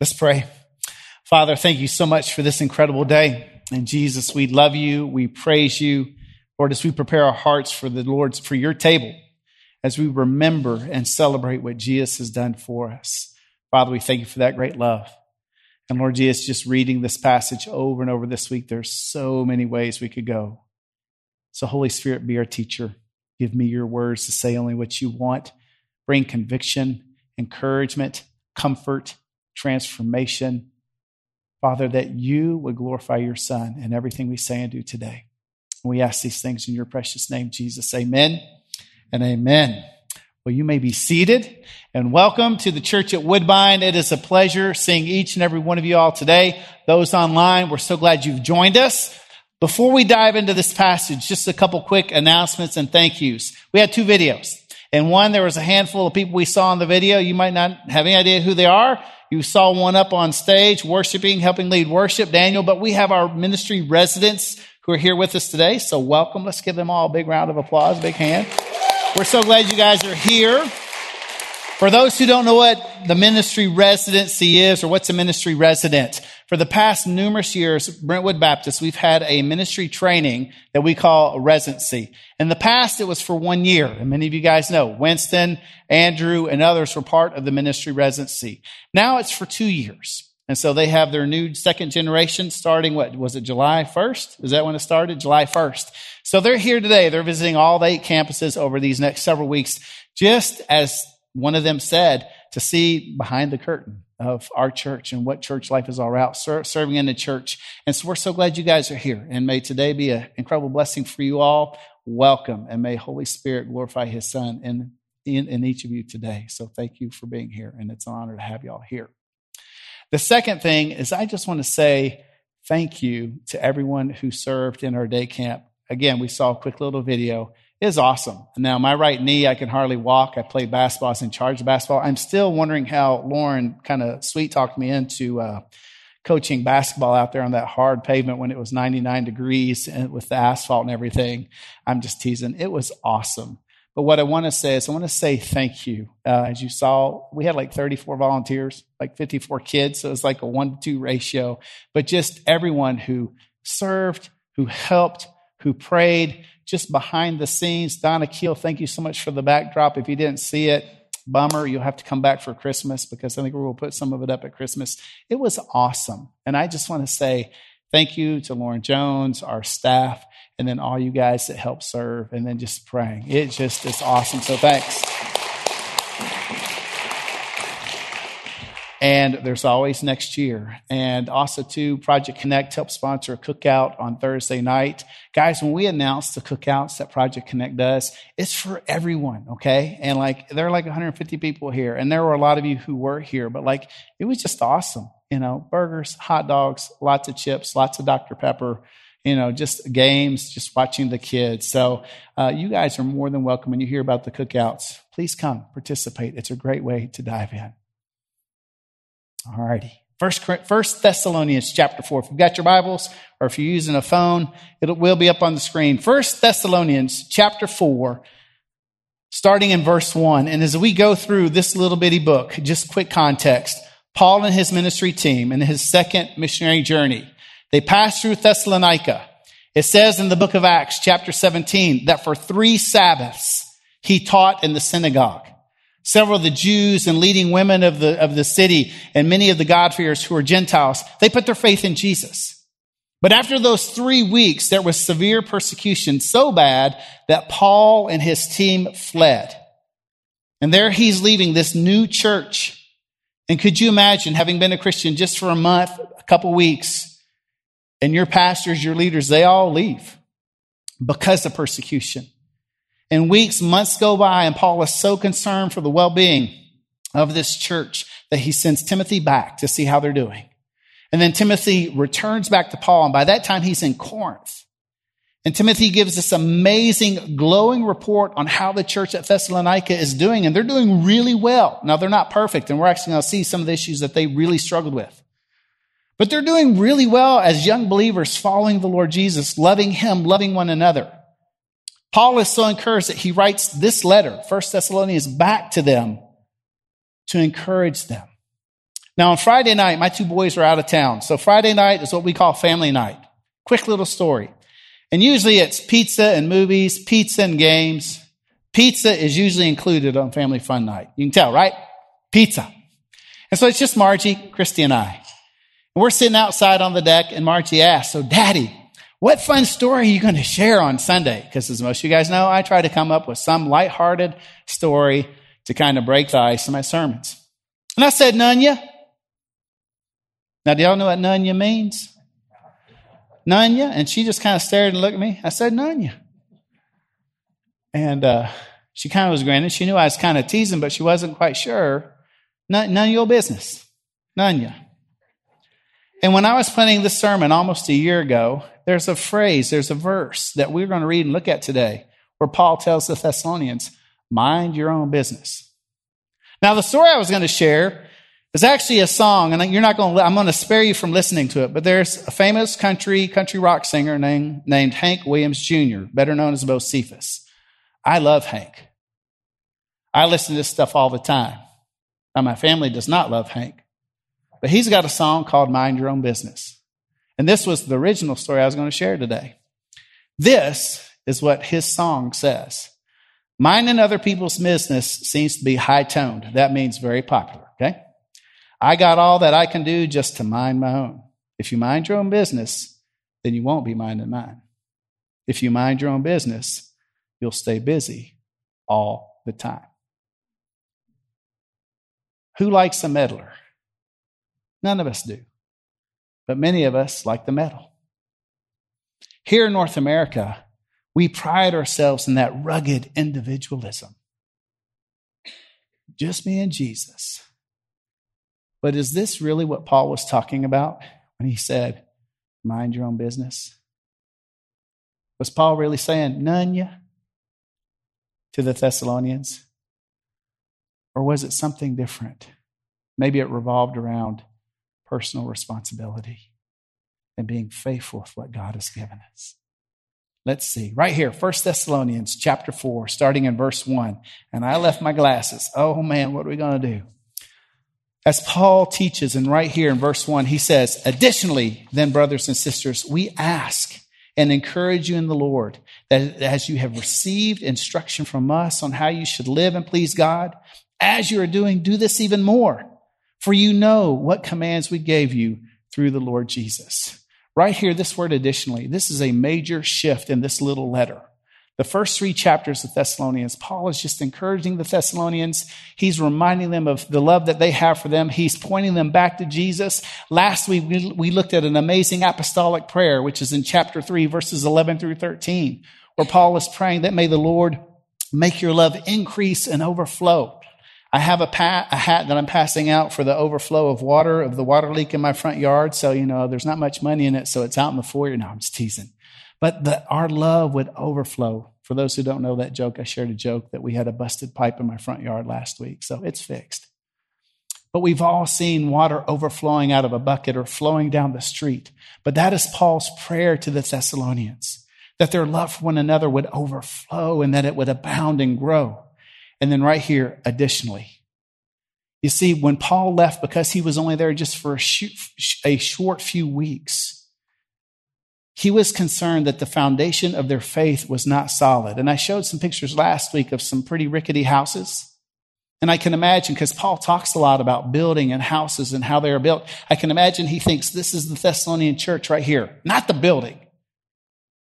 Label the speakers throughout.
Speaker 1: Let's pray. Father, thank you so much for this incredible day. And Jesus, we love you. We praise you. Lord, as we prepare our hearts for the Lord's, for your table, as we remember and celebrate what Jesus has done for us. Father, we thank you for that great love. And Lord Jesus, just reading this passage over and over this week, there's so many ways we could go. So, Holy Spirit, be our teacher. Give me your words to say only what you want. Bring conviction, encouragement, comfort, transformation. Father, that you would glorify your Son in everything we say and do today. We ask these things in your precious name, Jesus. Amen and amen. Well, you may be seated and welcome to the church at Woodbine. It is a pleasure seeing each and every one of you all today. Those online, we're so glad you've joined us. Before we dive into this passage, just a couple quick announcements and thank yous. We had two videos. And one, there was a handful of people we saw in the video. You might not have any idea who they are. You saw one up on stage worshiping, helping lead worship, Daniel, but we have our ministry residents who are here with us today. So welcome. Let's give them all a big round of applause, big hand. We're so glad you guys are here. For those who don't know what the ministry residency is or what's a ministry resident, for the past numerous years, Brentwood Baptist, we've had a ministry training that we call a residency. In the past, it was for one year. And many of you guys know Winston, Andrew, and others were part of the ministry residency. Now it's for two years. And so they have their new second generation starting, what was it, July 1st? Is that when it started? July 1st. So they're here today. They're visiting all eight campuses over these next several weeks, just as one of them said, to see behind the curtain of our church and what church life is all about, ser- serving in the church. And so we're so glad you guys are here. And may today be an incredible blessing for you all. Welcome. And may Holy Spirit glorify his son in, in, in each of you today. So thank you for being here. And it's an honor to have you all here. The second thing is I just want to say thank you to everyone who served in our day camp. Again, we saw a quick little video is awesome. Now, my right knee, I can hardly walk. I played basketball. I was in charge of basketball. I'm still wondering how Lauren kind of sweet talked me into uh, coaching basketball out there on that hard pavement when it was 99 degrees and with the asphalt and everything. I'm just teasing. It was awesome. But what I want to say is, I want to say thank you. Uh, as you saw, we had like 34 volunteers, like 54 kids. So it was like a one to two ratio. But just everyone who served, who helped, who prayed, just behind the scenes. Donna Keel, thank you so much for the backdrop. If you didn't see it, bummer. You'll have to come back for Christmas because I think we will put some of it up at Christmas. It was awesome. And I just want to say thank you to Lauren Jones, our staff, and then all you guys that help serve and then just praying. It just is awesome. So thanks. And there's always next year. And also, too, Project Connect helps sponsor a cookout on Thursday night. Guys, when we announce the cookouts that Project Connect does, it's for everyone, okay? And like, there are like 150 people here, and there were a lot of you who were here, but like, it was just awesome. You know, burgers, hot dogs, lots of chips, lots of Dr. Pepper you know, just games, just watching the kids. So uh, you guys are more than welcome when you hear about the cookouts. Please come participate. It's a great way to dive in. All righty. First, First Thessalonians chapter 4. If you've got your Bibles or if you're using a phone, it will be up on the screen. First Thessalonians chapter 4, starting in verse 1. And as we go through this little bitty book, just quick context, Paul and his ministry team in his second missionary journey, they passed through Thessalonica. It says in the book of Acts chapter 17 that for three Sabbaths he taught in the synagogue. Several of the Jews and leading women of the, of the city and many of the God-fearers who are Gentiles, they put their faith in Jesus. But after those three weeks, there was severe persecution so bad that Paul and his team fled. And there he's leaving this new church. And could you imagine having been a Christian just for a month, a couple weeks, and your pastors, your leaders, they all leave because of persecution. And weeks, months go by, and Paul is so concerned for the well being of this church that he sends Timothy back to see how they're doing. And then Timothy returns back to Paul, and by that time he's in Corinth. And Timothy gives this amazing, glowing report on how the church at Thessalonica is doing, and they're doing really well. Now, they're not perfect, and we're actually going to see some of the issues that they really struggled with. But they're doing really well as young believers following the Lord Jesus, loving Him, loving one another. Paul is so encouraged that he writes this letter, First Thessalonians, back to them to encourage them. Now on Friday night, my two boys were out of town. So Friday night is what we call family night. Quick little story. And usually it's pizza and movies, pizza and games. Pizza is usually included on family fun night. You can tell, right? Pizza. And so it's just Margie, Christy, and I. And we're sitting outside on the deck, and Margie asks, So, Daddy, what fun story are you going to share on Sunday? Because as most of you guys know, I try to come up with some lighthearted story to kind of break the ice in my sermons. And I said, Nunya. Now, do y'all know what Nunya means? Nunya. And she just kind of stared and looked at me. I said, Nunya. And uh, she kind of was grinning. She knew I was kind of teasing, but she wasn't quite sure. None, none of your business. You. And when I was planning this sermon almost a year ago, there's a phrase, there's a verse that we're going to read and look at today where Paul tells the Thessalonians, mind your own business. Now, the story I was going to share is actually a song, and you're not going to, I'm going to spare you from listening to it, but there's a famous country, country rock singer named, named Hank Williams Jr., better known as Bocephus. I love Hank. I listen to this stuff all the time. Now, my family does not love Hank, but he's got a song called Mind Your Own Business. And this was the original story I was going to share today. This is what his song says. Minding other people's business seems to be high toned. That means very popular, okay? I got all that I can do just to mind my own. If you mind your own business, then you won't be minding mine. If you mind your own business, you'll stay busy all the time. Who likes a meddler? None of us do. But many of us like the metal. Here in North America, we pride ourselves in that rugged individualism. Just me and Jesus. But is this really what Paul was talking about when he said, mind your own business? Was Paul really saying, Nunya to the Thessalonians? Or was it something different? Maybe it revolved around personal responsibility and being faithful with what God has given us. Let's see. Right here, 1 Thessalonians chapter 4, starting in verse 1. And I left my glasses. Oh man, what are we going to do? As Paul teaches, and right here in verse 1, he says, Additionally, then, brothers and sisters, we ask and encourage you in the Lord that as you have received instruction from us on how you should live and please God, as you are doing, do this even more. For you know what commands we gave you through the Lord Jesus. Right here, this word additionally, this is a major shift in this little letter. The first three chapters of Thessalonians, Paul is just encouraging the Thessalonians. He's reminding them of the love that they have for them. He's pointing them back to Jesus. Last week, we looked at an amazing apostolic prayer, which is in chapter 3, verses 11 through 13, where Paul is praying that may the Lord make your love increase and overflow. I have a, pat, a hat that I'm passing out for the overflow of water of the water leak in my front yard. So, you know, there's not much money in it. So it's out in the foyer. No, I'm just teasing. But that our love would overflow. For those who don't know that joke, I shared a joke that we had a busted pipe in my front yard last week. So it's fixed. But we've all seen water overflowing out of a bucket or flowing down the street. But that is Paul's prayer to the Thessalonians that their love for one another would overflow and that it would abound and grow. And then right here, additionally, you see, when Paul left, because he was only there just for a, a short few weeks, he was concerned that the foundation of their faith was not solid. And I showed some pictures last week of some pretty rickety houses. And I can imagine, because Paul talks a lot about building and houses and how they are built, I can imagine he thinks this is the Thessalonian church right here, not the building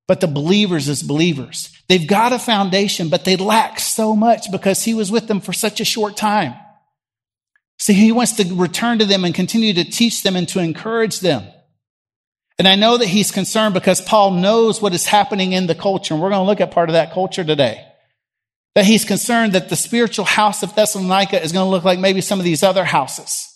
Speaker 1: but the believers as believers. They've got a foundation, but they lack so much because he was with them for such a short time. See, he wants to return to them and continue to teach them and to encourage them. And I know that he's concerned because Paul knows what is happening in the culture. And we're going to look at part of that culture today. That he's concerned that the spiritual house of Thessalonica is going to look like maybe some of these other houses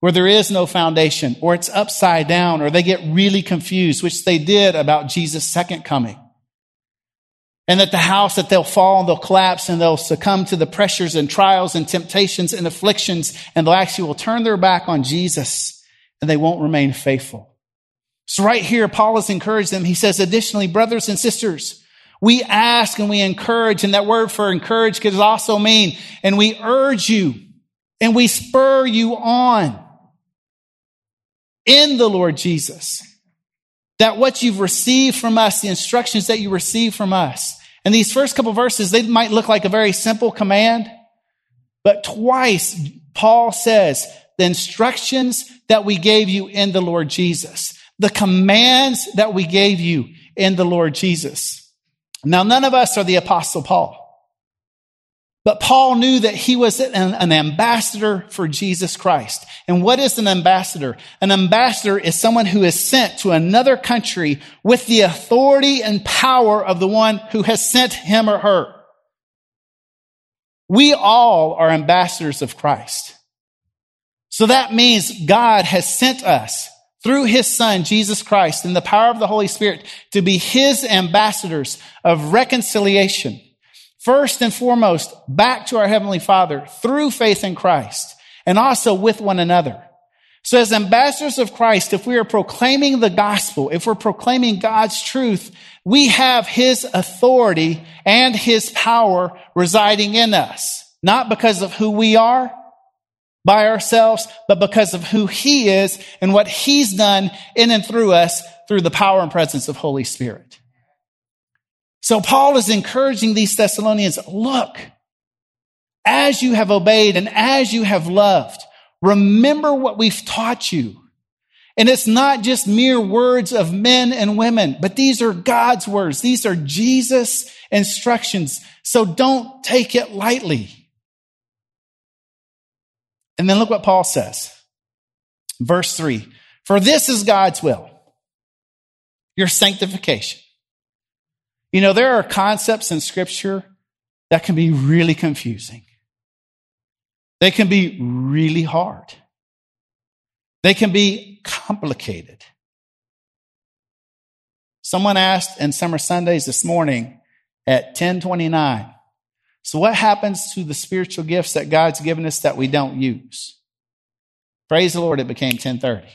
Speaker 1: where there is no foundation or it's upside down or they get really confused, which they did about Jesus' second coming. And that the house that they'll fall and they'll collapse and they'll succumb to the pressures and trials and temptations and afflictions and they'll actually will turn their back on Jesus and they won't remain faithful. So right here, Paul has encouraged them. He says, additionally, brothers and sisters, we ask and we encourage, and that word for encourage could also mean, and we urge you and we spur you on in the Lord Jesus. That what you've received from us, the instructions that you receive from us, and these first couple verses, they might look like a very simple command, but twice Paul says, the instructions that we gave you in the Lord Jesus, the commands that we gave you in the Lord Jesus. Now, none of us are the apostle Paul. But Paul knew that he was an, an, ambassador for Jesus Christ. And what is an ambassador? An ambassador is someone who is sent to another country with the authority and power of the one who has sent him or her. We all are ambassadors of Christ. So that means God has sent us through his son, Jesus Christ, in the power of the Holy Spirit to be his ambassadors of reconciliation First and foremost, back to our Heavenly Father through faith in Christ and also with one another. So as ambassadors of Christ, if we are proclaiming the gospel, if we're proclaiming God's truth, we have His authority and His power residing in us. Not because of who we are by ourselves, but because of who He is and what He's done in and through us through the power and presence of Holy Spirit. So Paul is encouraging these Thessalonians, look, as you have obeyed and as you have loved, remember what we've taught you. And it's not just mere words of men and women, but these are God's words. These are Jesus' instructions. So don't take it lightly. And then look what Paul says. Verse three. For this is God's will, your sanctification you know, there are concepts in scripture that can be really confusing. They can be really hard. They can be complicated. Someone asked in Summer Sundays this morning at 1029, so what happens to the spiritual gifts that God's given us that we don't use? Praise the Lord, it became 1030.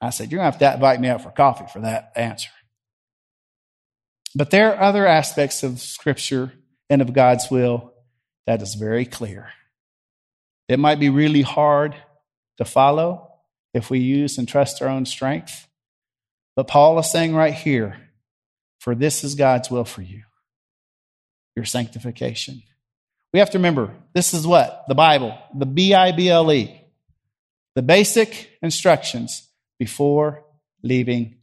Speaker 1: I said, you're going to have to invite me out for coffee for that answer. But there are other aspects of Scripture and of God's will that is very clear. It might be really hard to follow if we use and trust our own strength. But Paul is saying right here, for this is God's will for you, your sanctification. We have to remember this is what? The Bible, the B I B L E, the basic instructions before leaving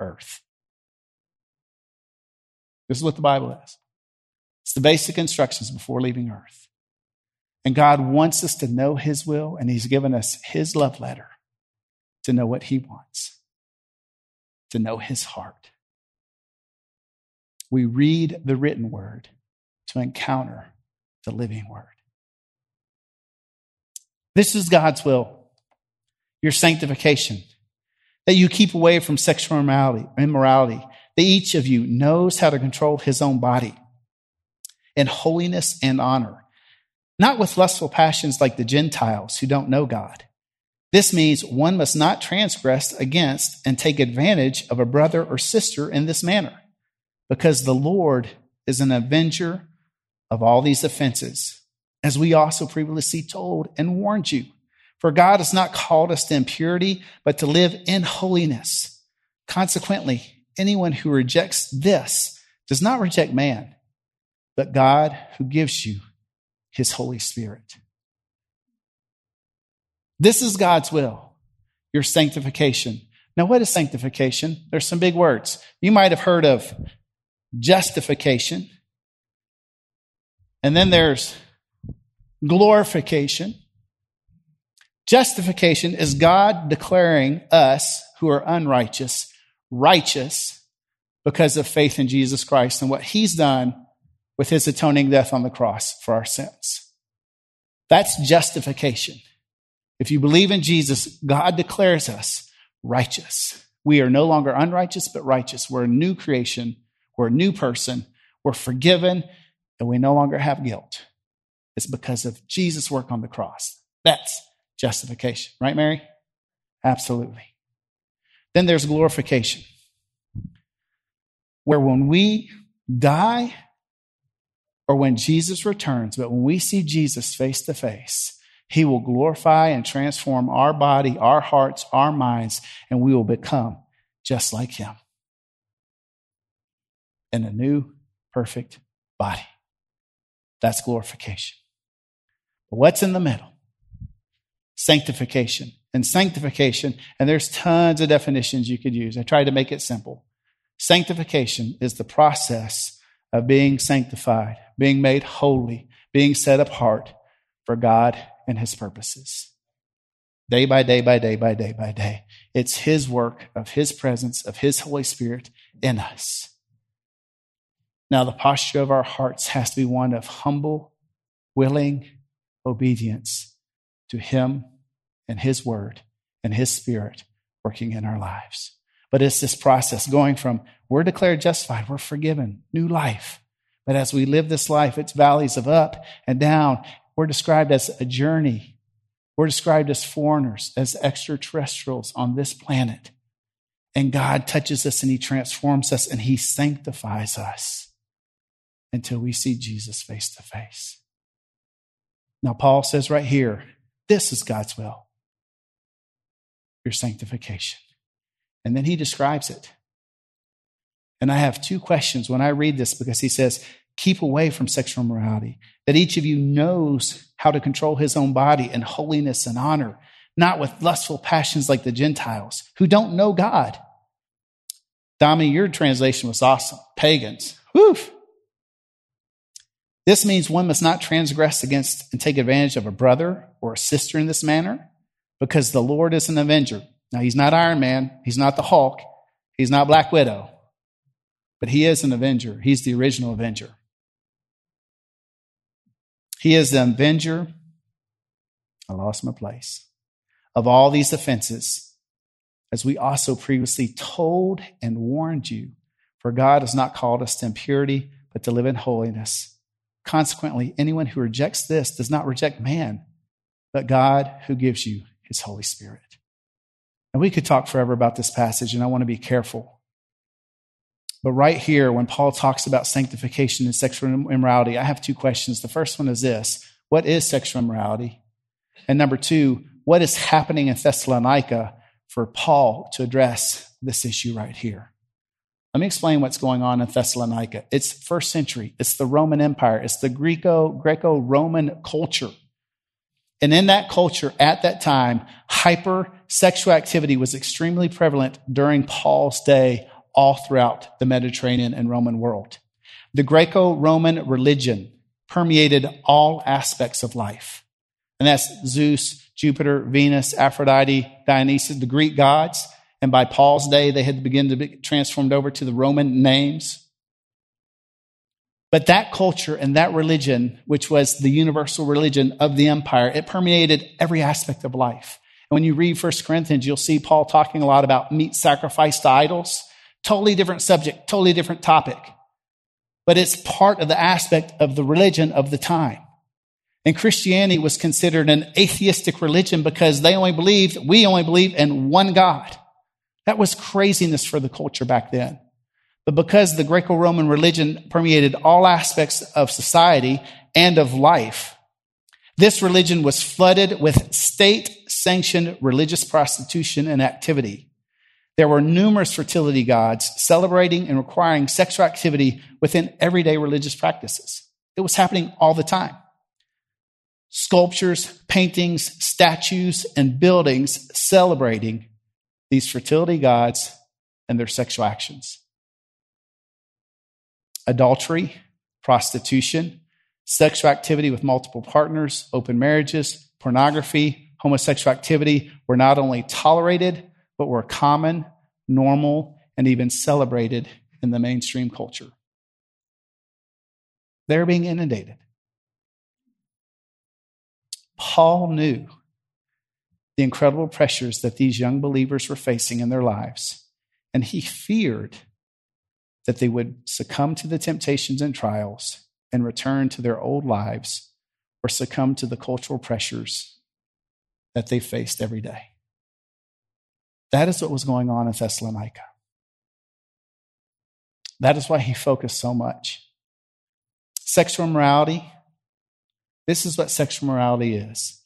Speaker 1: earth. This is what the Bible is it's the basic instructions before leaving earth. And God wants us to know His will, and He's given us His love letter to know what He wants, to know His heart. We read the written word to encounter the living word. This is God's will, your sanctification, that you keep away from sexual immorality, immorality each of you knows how to control his own body in holiness and honor, not with lustful passions like the Gentiles who don't know God. This means one must not transgress against and take advantage of a brother or sister in this manner, because the Lord is an avenger of all these offenses, as we also previously told and warned you. For God has not called us to impurity, but to live in holiness. Consequently, anyone who rejects this does not reject man, but God who gives you his Holy Spirit. This is God's will, your sanctification. Now, what is sanctification? There's some big words. You might have heard of justification, and then there's glorification. Justification is God declaring us who are unrighteous righteous because of faith in Jesus Christ and what he's done with his atoning death on the cross for our sins. That's justification. If you believe in Jesus, God declares us righteous. We are no longer unrighteous, but righteous. We're a new creation. We're a new person. We're forgiven, and we no longer have guilt. It's because of Jesus' work on the cross. That's justification. Right, Mary? Absolutely. Then there's glorification, where when we die or when Jesus returns, but when we see Jesus face to face, He will glorify and transform our body, our hearts, our minds, and we will become just like Him in a new, perfect body. That's glorification. What's in the middle? Sanctification. And sanctification, and there's tons of definitions you could use. I tried to make it simple. Sanctification is the process of being sanctified, being made holy, being set apart for God and His purposes. Day by day by day by day by day. It's His work of His presence, of His Holy Spirit in us. Now, the posture of our hearts has to be one of humble, willing obedience to Him and His Word and His Spirit working in our lives. But it's this process going from we're declared justified, we're forgiven, new life. But as we live this life, it's valleys of up and down. We're described as a journey. We're described as foreigners, as extraterrestrials on this planet. And God touches us and He transforms us and He sanctifies us until we see Jesus face to face. Now, Paul says right here, this is God's will your sanctification. And then he describes it. And I have two questions when I read this because he says, keep away from sexual immorality, that each of you knows how to control his own body in holiness and honor, not with lustful passions like the Gentiles who don't know God. Dami, your translation was awesome. Pagans. Woof. This means one must not transgress against and take advantage of a brother or a sister in this manner because the Lord is an avenger. Now, he's not Iron Man, he's not the Hulk, he's not Black Widow, but he is an avenger. He's the original avenger. He is the avenger. I lost my place. Of all these offenses, as we also previously told and warned you, for God has not called us to impurity, but to live in holiness. Consequently, anyone who rejects this does not reject man, but God who gives you his Holy Spirit. And we could talk forever about this passage, and I want to be careful. But right here, when Paul talks about sanctification and sexual immorality, I have two questions. The first one is this What is sexual immorality? And number two, what is happening in Thessalonica for Paul to address this issue right here? Let me explain what's going on in Thessalonica. It's first century. It's the Roman Empire. It's the Greco, Greco-Roman culture. And in that culture at that time, hypersexual activity was extremely prevalent during Paul's day all throughout the Mediterranean and Roman world. The Greco-Roman religion permeated all aspects of life. And that's Zeus, Jupiter, Venus, Aphrodite, Dionysus, the Greek gods. And by Paul's day, they had begun to be transformed over to the Roman names. But that culture and that religion, which was the universal religion of the empire, it permeated every aspect of life. And when you read 1 Corinthians, you'll see Paul talking a lot about meat sacrificed to idols. Totally different subject, totally different topic. But it's part of the aspect of the religion of the time. And Christianity was considered an atheistic religion because they only believed, we only believe in one God. That was craziness for the culture back then. But because the Greco Roman religion permeated all aspects of society and of life, this religion was flooded with state sanctioned religious prostitution and activity. There were numerous fertility gods celebrating and requiring sexual activity within everyday religious practices. It was happening all the time. Sculptures, paintings, statues, and buildings celebrating these fertility gods and their sexual actions. Adultery, prostitution, sexual activity with multiple partners, open marriages, pornography, homosexual activity were not only tolerated, but were common, normal, and even celebrated in the mainstream culture. They're being inundated. Paul knew the incredible pressures that these young believers were facing in their lives. And he feared that they would succumb to the temptations and trials and return to their old lives or succumb to the cultural pressures that they faced every day. That is what was going on in Thessalonica. That is why he focused so much. Sexual morality, this is what sexual morality is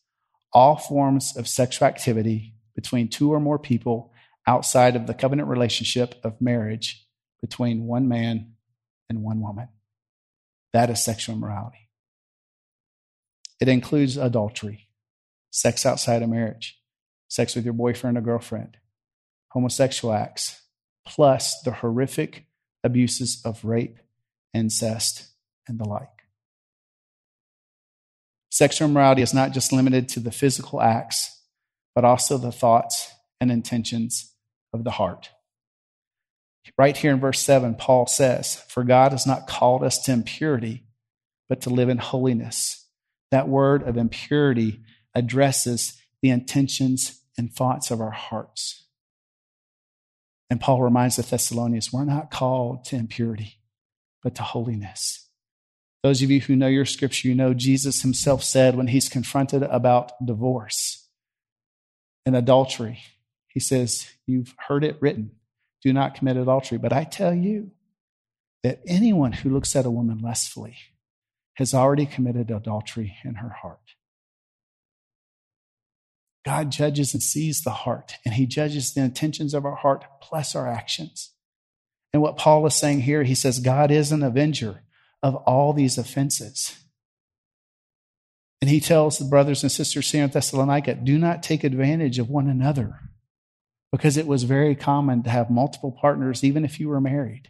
Speaker 1: all forms of sexual activity between two or more people outside of the covenant relationship of marriage between one man and one woman. That is sexual immorality. It includes adultery, sex outside of marriage, sex with your boyfriend or girlfriend, homosexual acts, plus the horrific abuses of rape, incest, and the like. Sexual immorality is not just limited to the physical acts, but also the thoughts and intentions of the heart. Right here in verse 7, Paul says, For God has not called us to impurity, but to live in holiness. That word of impurity addresses the intentions and thoughts of our hearts. And Paul reminds the Thessalonians, we're not called to impurity, but to holiness. Those of you who know your scripture, you know Jesus himself said when he's confronted about divorce and adultery, he says, You've heard it written, do not commit adultery. But I tell you that anyone who looks at a woman lustfully has already committed adultery in her heart. God judges and sees the heart, and he judges the intentions of our heart plus our actions. And what Paul is saying here, he says, God is an avenger of all these offenses. And he tells the brothers and sisters here in Thessalonica, do not take advantage of one another because it was very common to have multiple partners, even if you were married.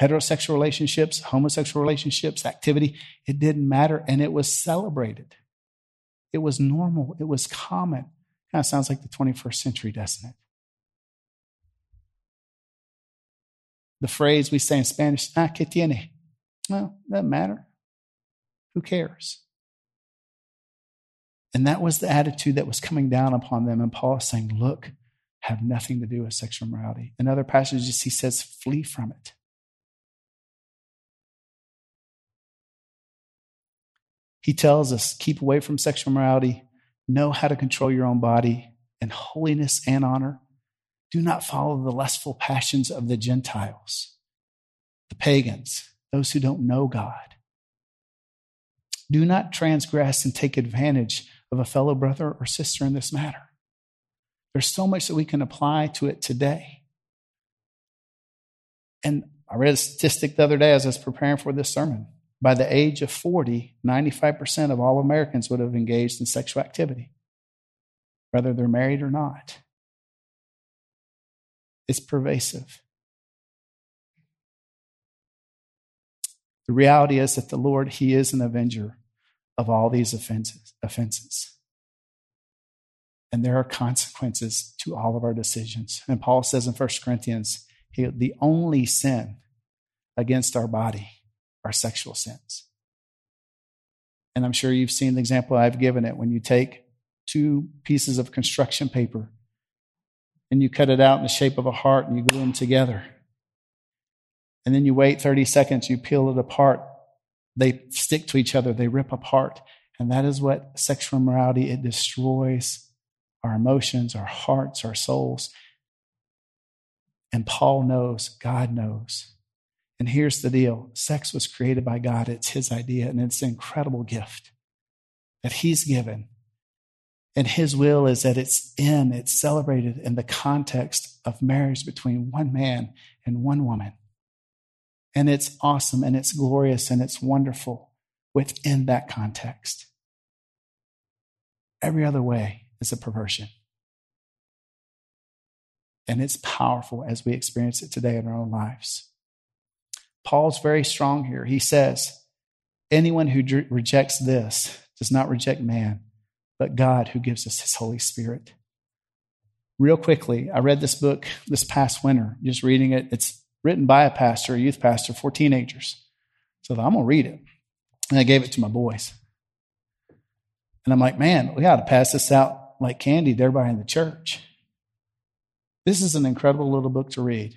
Speaker 1: Heterosexual relationships, homosexual relationships, activity, it didn't matter, and it was celebrated. It was normal. It was common. Kind of sounds like the 21st century, doesn't it? The phrase we say in Spanish, ah, que tiene? Well, doesn't matter. Who cares? And that was the attitude that was coming down upon them. And Paul is saying, look, have nothing to do with sexual morality. In other passages, he says, flee from it. He tells us keep away from sexual morality, know how to control your own body in holiness and honor. Do not follow the lustful passions of the Gentiles, the pagans, those who don't know God. Do not transgress and take advantage of a fellow brother or sister in this matter. There's so much that we can apply to it today. And I read a statistic the other day as I was preparing for this sermon by the age of 40, 95% of all Americans would have engaged in sexual activity, whether they're married or not. It's pervasive. The reality is that the Lord, He is an avenger of all these offenses. offenses. And there are consequences to all of our decisions. And Paul says in 1 Corinthians, he, the only sin against our body are sexual sins. And I'm sure you've seen the example I've given it when you take two pieces of construction paper and you cut it out in the shape of a heart and you glue them together. And then you wait 30 seconds, you peel it apart. They stick to each other, they rip apart. And that is what sexual immorality, it destroys our emotions, our hearts, our souls. And Paul knows, God knows and here's the deal sex was created by God, it's His idea, and it's an incredible gift that He's given. And His will is that it's in, it's celebrated in the context of marriage between one man and one woman. And it's awesome and it's glorious and it's wonderful within that context. Every other way is a perversion. And it's powerful as we experience it today in our own lives. Paul's very strong here. He says, anyone who rejects this does not reject man, but God who gives us his Holy Spirit. Real quickly, I read this book this past winter, just reading it. It's written by a pastor, a youth pastor for teenagers. So I'm going to read it. And I gave it to my boys. And I'm like, man, we got to pass this out like candy to everybody in the church. This is an incredible little book to read,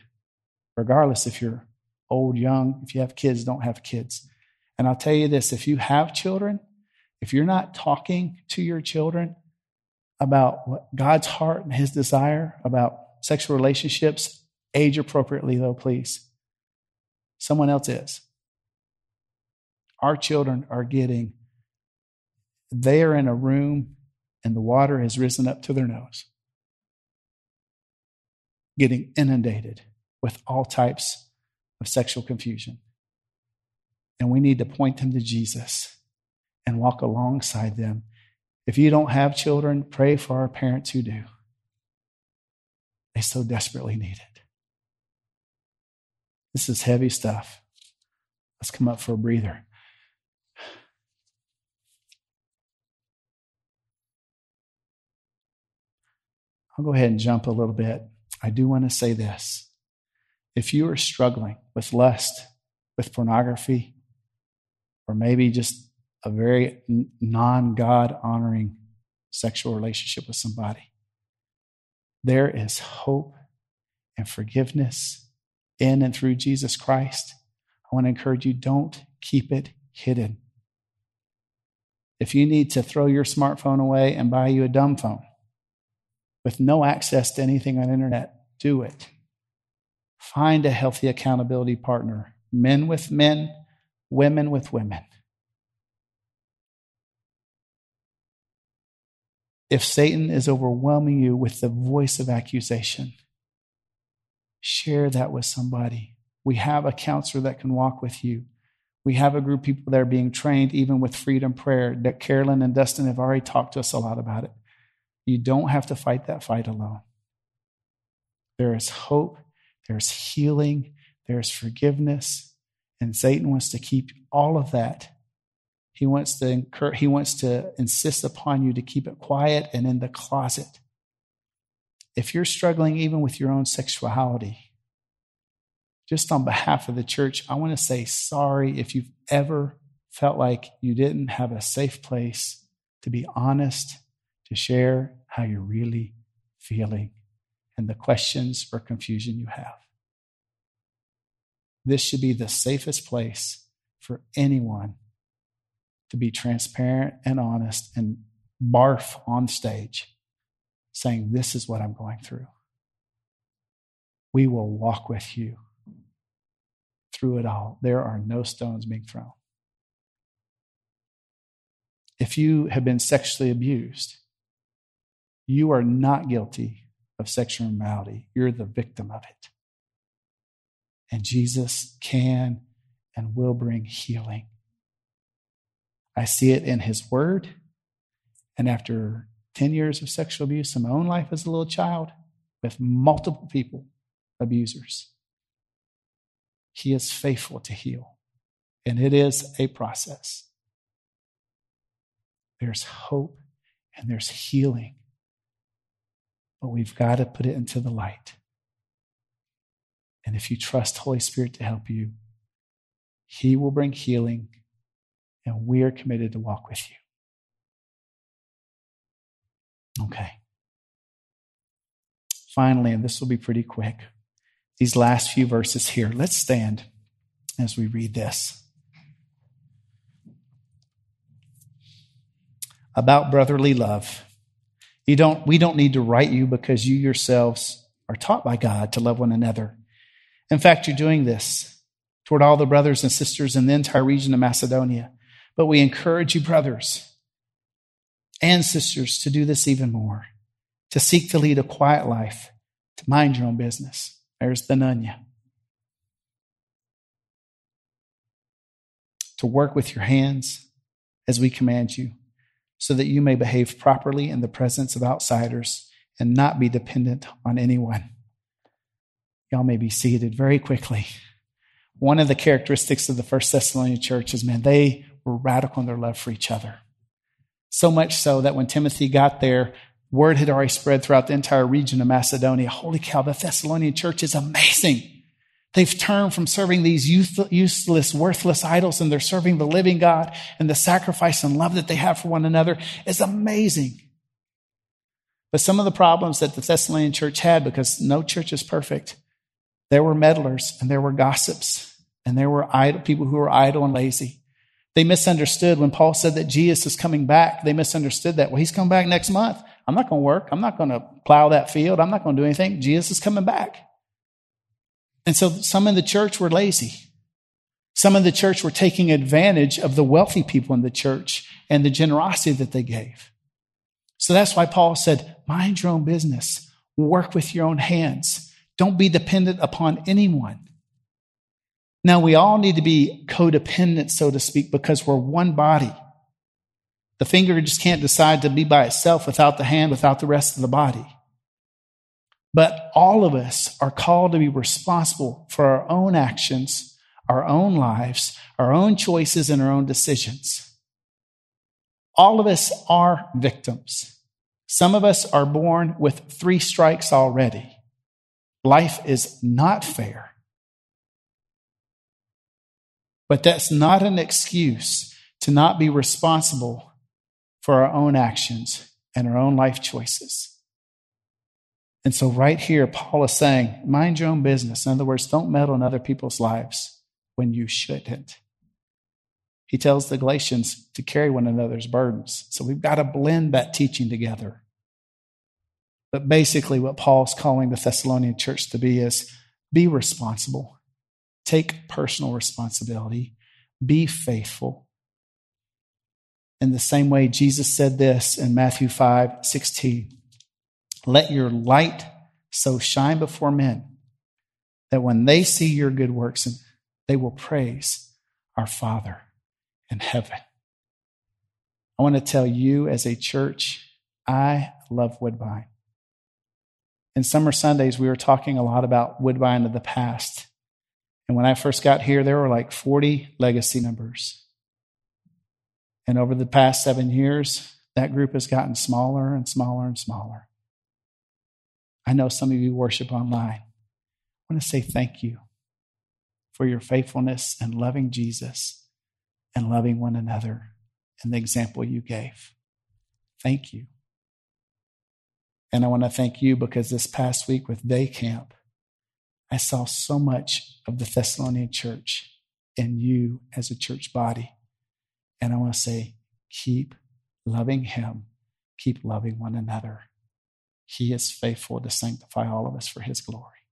Speaker 1: regardless if you're old, young. If you have kids, don't have kids. And I'll tell you this if you have children, if you're not talking to your children about what God's heart and his desire about sexual relationships, age appropriately, though, please. Someone else is. Our children are getting they are in a room and the water has risen up to their nose, getting inundated with all types of sexual confusion. And we need to point them to Jesus and walk alongside them. If you don't have children, pray for our parents who do. They so desperately need it. This is heavy stuff. Let's come up for a breather. I'll go ahead and jump a little bit. I do want to say this. If you are struggling with lust, with pornography, or maybe just a very non God honoring sexual relationship with somebody, there is hope and forgiveness in and through Jesus Christ. I want to encourage you don't keep it hidden. If you need to throw your smartphone away and buy you a dumb phone with no access to anything on internet, do it. Find a healthy accountability partner, men with men, women with women. If Satan is overwhelming you with the voice of accusation, share that with somebody. We have a counselor that can walk with you. We have a group of people that are being trained even with freedom prayer that Carolyn and Dustin have already talked to us a lot about it. You don't have to fight that fight alone. There is hope, there's healing, there's forgiveness, and Satan wants to keep all of that he wants to incur, he wants to insist upon you to keep it quiet and in the closet. If you're struggling even with your own sexuality, just on behalf of the church, I want to say sorry if you've ever felt like you didn't have a safe place to be honest, to share how you're really feeling and the questions or confusion you have. This should be the safest place for anyone to be transparent and honest and barf on stage saying, This is what I'm going through. We will walk with you through it all. There are no stones being thrown. If you have been sexually abused, you are not guilty of sexual immorality. You're the victim of it. And Jesus can and will bring healing I see it in his word. And after 10 years of sexual abuse in my own life as a little child, with multiple people, abusers, he is faithful to heal. And it is a process. There's hope and there's healing. But we've got to put it into the light. And if you trust Holy Spirit to help you, He will bring healing and we are committed to walk with you. Okay. Finally, and this will be pretty quick, these last few verses here. Let's stand as we read this. About brotherly love. You don't, we don't need to write you because you yourselves are taught by God to love one another. In fact, you're doing this toward all the brothers and sisters in the entire region of Macedonia. But we encourage you, brothers and sisters, to do this even more, to seek to lead a quiet life, to mind your own business. There's the Nunya. To work with your hands as we command you, so that you may behave properly in the presence of outsiders and not be dependent on anyone. Y'all may be seated very quickly. One of the characteristics of the First Thessalonian church is, man, they were radical in their love for each other. So much so that when Timothy got there, word had already spread throughout the entire region of Macedonia. Holy cow, the Thessalonian church is amazing. They've turned from serving these useless, worthless idols and they're serving the living God and the sacrifice and love that they have for one another is amazing. But some of the problems that the Thessalonian church had, because no church is perfect, there were meddlers and there were gossips and there were idle, people who were idle and lazy. They misunderstood when Paul said that Jesus is coming back. They misunderstood that. Well, he's coming back next month. I'm not going to work. I'm not going to plow that field. I'm not going to do anything. Jesus is coming back. And so some in the church were lazy. Some in the church were taking advantage of the wealthy people in the church and the generosity that they gave. So that's why Paul said, mind your own business, work with your own hands. Don't be dependent upon anyone. Now, we all need to be codependent, so to speak, because we're one body. The finger just can't decide to be by itself without the hand, without the rest of the body. But all of us are called to be responsible for our own actions, our own lives, our own choices, and our own decisions. All of us are victims. Some of us are born with three strikes already. Life is not fair. But that's not an excuse to not be responsible for our own actions and our own life choices. And so, right here, Paul is saying, mind your own business. In other words, don't meddle in other people's lives when you shouldn't. He tells the Galatians to carry one another's burdens. So, we've got to blend that teaching together. But basically, what Paul's calling the Thessalonian church to be is be responsible, take personal responsibility, be faithful, in the same way, Jesus said this in Matthew 5 16. Let your light so shine before men that when they see your good works, they will praise our Father in heaven. I want to tell you as a church, I love Woodbine. In summer Sundays, we were talking a lot about Woodbine of the past. And when I first got here, there were like 40 legacy members. And over the past seven years, that group has gotten smaller and smaller and smaller. I know some of you worship online. I want to say thank you for your faithfulness and loving Jesus and loving one another and the example you gave. Thank you. And I want to thank you because this past week with Day Camp, I saw so much of the Thessalonian church in you as a church body. And I want to say, keep loving Him, keep loving one another. He is faithful to sanctify all of us for His glory.